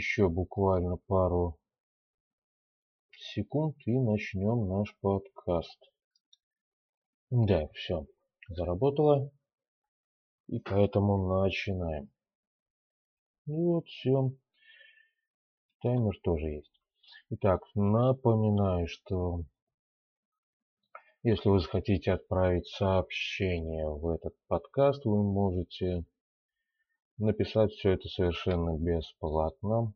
Еще буквально пару секунд и начнем наш подкаст. Да, все, заработало. И поэтому начинаем. Ну вот, все. Таймер тоже есть. Итак, напоминаю, что если вы захотите отправить сообщение в этот подкаст, вы можете написать все это совершенно бесплатно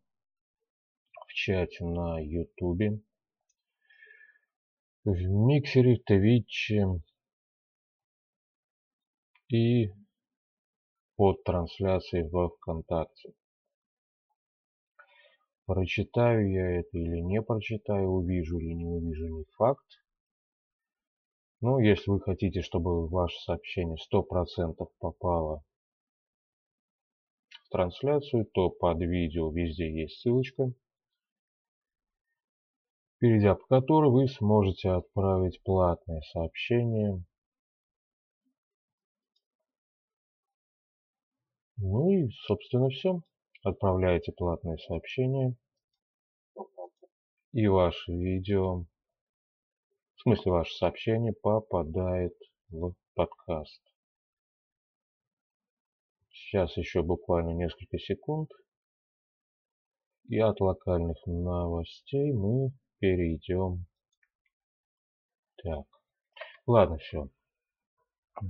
в чате на ютубе, в миксере, твиче и под трансляцией в ВКонтакте. Прочитаю я это или не прочитаю, увижу или не увижу, не факт. Но если вы хотите, чтобы ваше сообщение 100% попало трансляцию, то под видео везде есть ссылочка, перейдя по которой вы сможете отправить платное сообщение. Ну и, собственно, все. Отправляете платное сообщение. И ваше видео, в смысле ваше сообщение попадает в подкаст. Сейчас еще буквально несколько секунд. И от локальных новостей мы перейдем. Так. Ладно, все.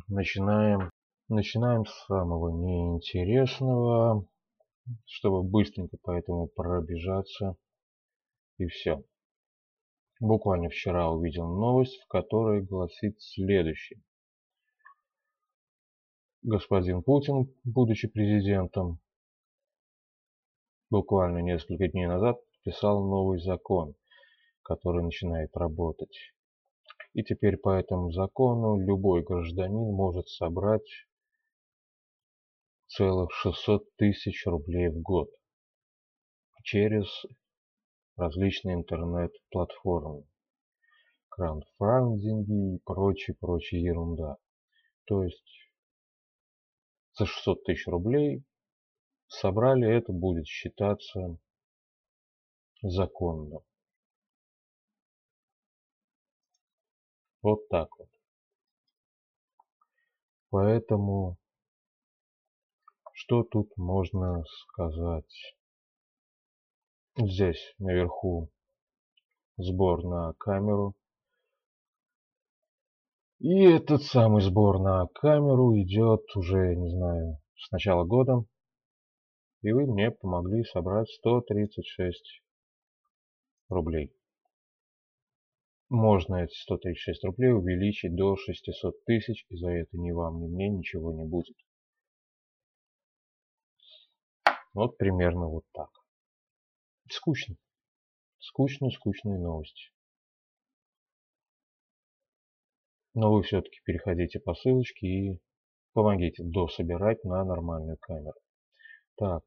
Начинаем. Начинаем с самого неинтересного, чтобы быстренько поэтому пробежаться. И все. Буквально вчера увидел новость, в которой гласит следующее господин Путин, будучи президентом, буквально несколько дней назад подписал новый закон, который начинает работать. И теперь по этому закону любой гражданин может собрать целых 600 тысяч рублей в год через различные интернет-платформы, краундфандинги и прочая-прочая ерунда. То есть за 600 тысяч рублей собрали, это будет считаться законно. Вот так вот. Поэтому, что тут можно сказать? Здесь наверху сбор на камеру. И этот самый сбор на камеру идет уже, не знаю, с начала года. И вы мне помогли собрать 136 рублей. Можно эти 136 рублей увеличить до 600 тысяч, и за это ни вам, ни мне ничего не будет. Вот примерно вот так. Скучно. Скучные, скучные новости. Но вы все-таки переходите по ссылочке и помогите дособирать на нормальную камеру. Так,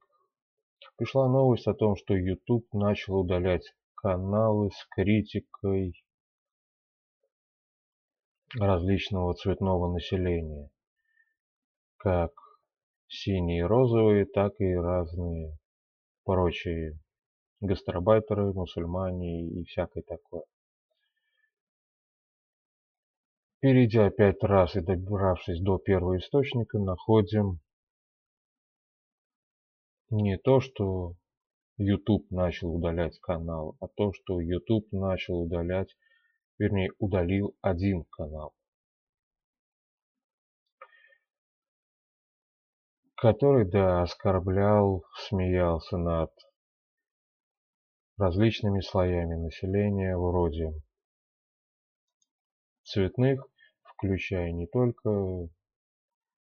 пришла новость о том, что YouTube начал удалять каналы с критикой различного цветного населения. Как синие и розовые, так и разные прочие гастарбайтеры, мусульмане и всякое такое. Перейдя пять раз и добравшись до первого источника, находим не то, что YouTube начал удалять канал, а то, что YouTube начал удалять, вернее, удалил один канал. который, да, оскорблял, смеялся над различными слоями населения, вроде цветных, включая не только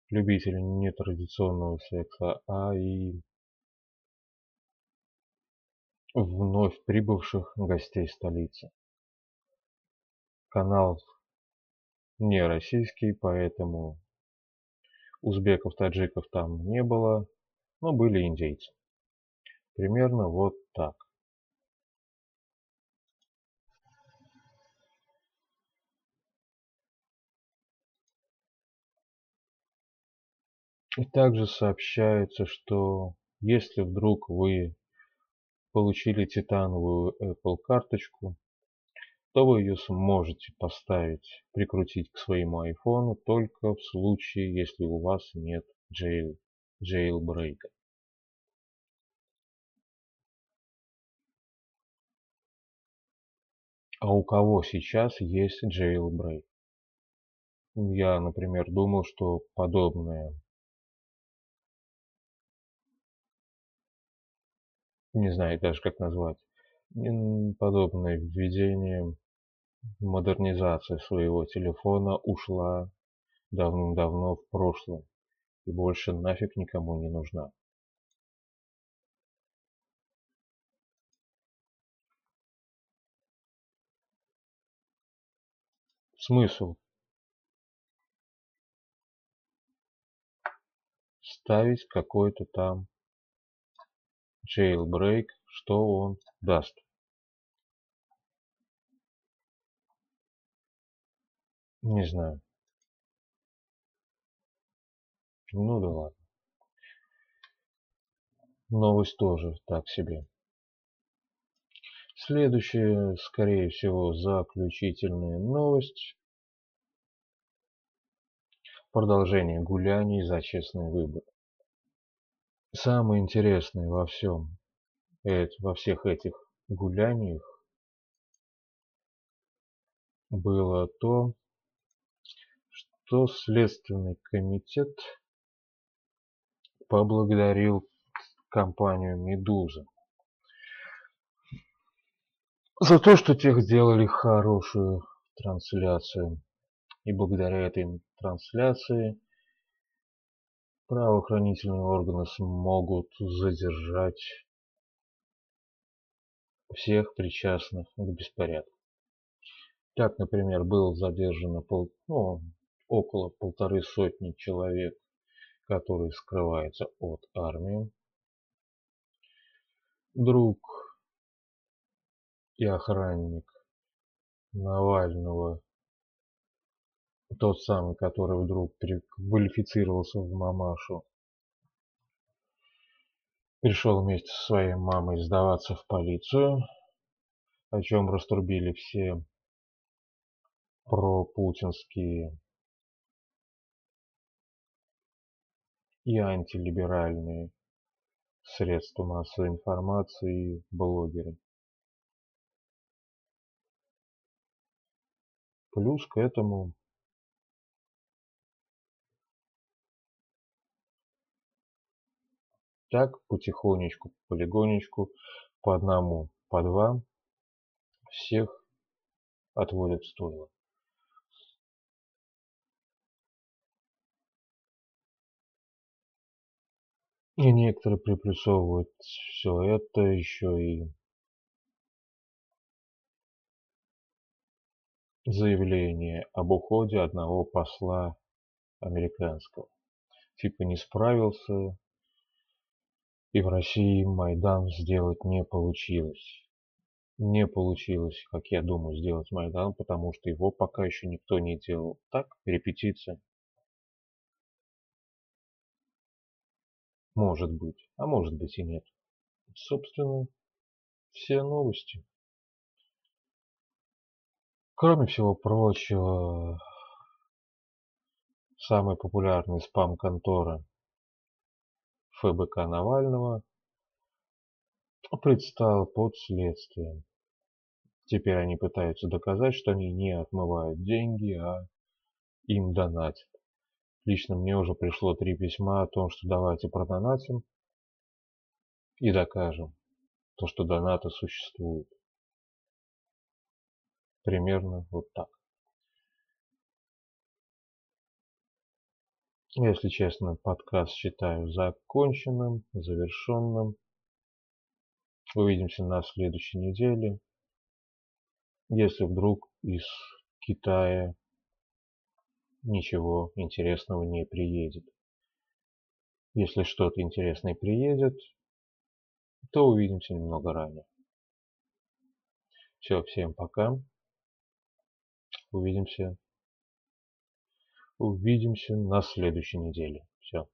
любителей нетрадиционного секса, а и вновь прибывших гостей столицы. Канал не российский, поэтому узбеков, таджиков там не было, но были индейцы. Примерно вот так. Также сообщается, что если вдруг вы получили титановую Apple карточку, то вы ее сможете поставить, прикрутить к своему iPhone только в случае, если у вас нет jail, jailbreak. А у кого сейчас есть jailbreak? Я, например, думал, что подобное не знаю даже как назвать, подобное введение модернизация своего телефона ушла давным-давно в прошлое и больше нафиг никому не нужна. Смысл ставить какой-то там jailbreak, что он даст. Не знаю. Ну да ладно. Новость тоже так себе. Следующая, скорее всего, заключительная новость. Продолжение гуляний за честный выбор. Самое интересное во всем, во всех этих гуляниях было то, что Следственный комитет поблагодарил компанию «Медуза» за то, что тех сделали хорошую трансляцию. И благодаря этой трансляции правоохранительные органы смогут задержать всех причастных к беспорядку. Так, например, было задержано пол, ну, около полторы сотни человек, которые скрываются от армии. Друг и охранник Навального, тот самый, который вдруг квалифицировался в мамашу, пришел вместе со своей мамой сдаваться в полицию, о чем раструбили все пропутинские и антилиберальные средства массовой информации и блогеры. Плюс к этому так потихонечку, полигонечку, по одному, по два всех отводят в стойло. И некоторые приплюсовывают все это еще и заявление об уходе одного посла американского. Типа не справился, и в России Майдан сделать не получилось. Не получилось, как я думаю, сделать Майдан, потому что его пока еще никто не делал. Так, репетиция. Может быть, а может быть и нет. Собственно, все новости. Кроме всего прочего, самая популярная спам-контора ФБК Навального предстал под следствием. Теперь они пытаются доказать, что они не отмывают деньги, а им донатят. Лично мне уже пришло три письма о том, что давайте продонатим и докажем то, что донаты существуют. Примерно вот так. Если честно, подкаст считаю законченным, завершенным. Увидимся на следующей неделе. Если вдруг из Китая ничего интересного не приедет. Если что-то интересное приедет, то увидимся немного ранее. Все, всем пока. Увидимся. Увидимся на следующей неделе. Все.